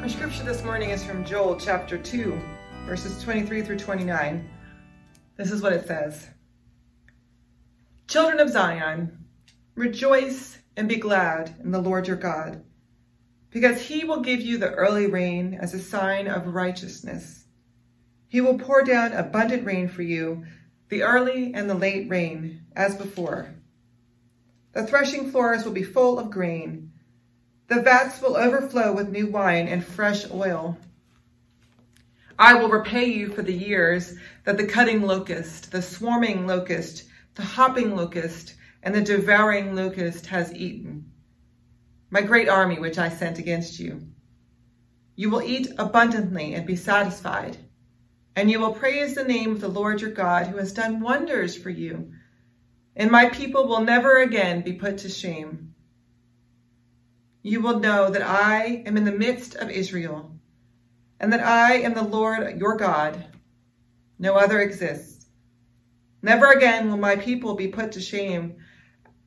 Our scripture this morning is from Joel chapter 2, verses 23 through 29. This is what it says Children of Zion, rejoice and be glad in the Lord your God, because he will give you the early rain as a sign of righteousness. He will pour down abundant rain for you, the early and the late rain, as before. The threshing floors will be full of grain. The vats will overflow with new wine and fresh oil. I will repay you for the years that the cutting locust, the swarming locust, the hopping locust, and the devouring locust has eaten. My great army which I sent against you. You will eat abundantly and be satisfied, and you will praise the name of the Lord your God who has done wonders for you. And my people will never again be put to shame. You will know that I am in the midst of Israel and that I am the Lord your God. No other exists. Never again will my people be put to shame.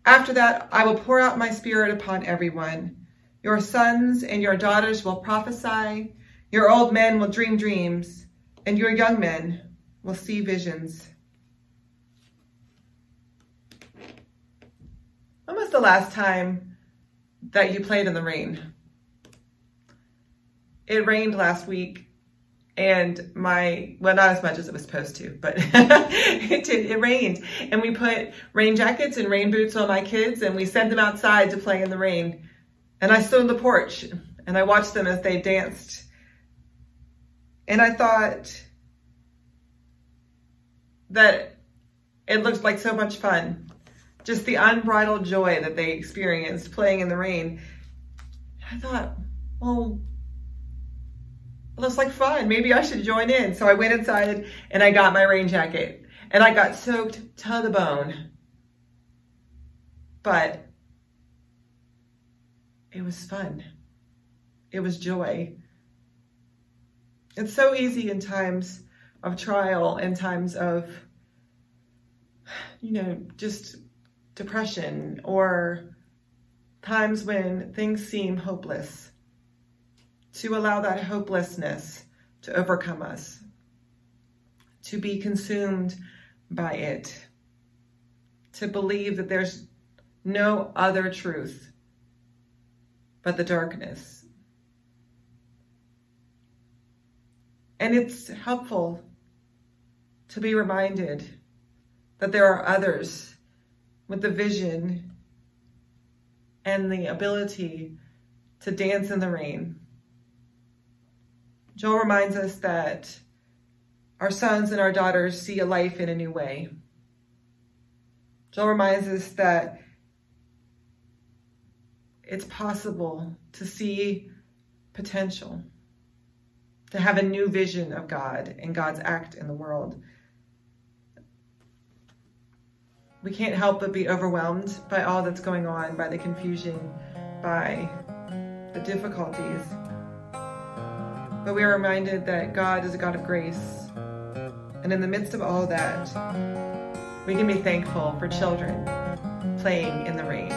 After that, I will pour out my spirit upon everyone. Your sons and your daughters will prophesy, your old men will dream dreams, and your young men will see visions. When was the last time that you played in the rain? it rained last week and my well not as much as it was supposed to but it did it rained. And we put rain jackets and rain boots on my kids and we sent them outside to play in the rain. And i stood on the porch and i watched them as they danced. And i thought that it looked like so much fun just the unbridled joy that they experienced playing in the rain i thought well it's like fun. Maybe I should join in. So I went inside and I got my rain jacket and I got soaked to the bone. But it was fun. It was joy. It's so easy in times of trial and times of, you know, just depression or times when things seem hopeless to allow that hopelessness to overcome us, to be consumed by it, to believe that there's no other truth but the darkness. And it's helpful to be reminded that there are others with the vision and the ability to dance in the rain Joel reminds us that our sons and our daughters see a life in a new way. Joel reminds us that it's possible to see potential, to have a new vision of God and God's act in the world. We can't help but be overwhelmed by all that's going on, by the confusion, by the difficulties. But we are reminded that God is a God of grace. And in the midst of all that, we can be thankful for children playing in the rain.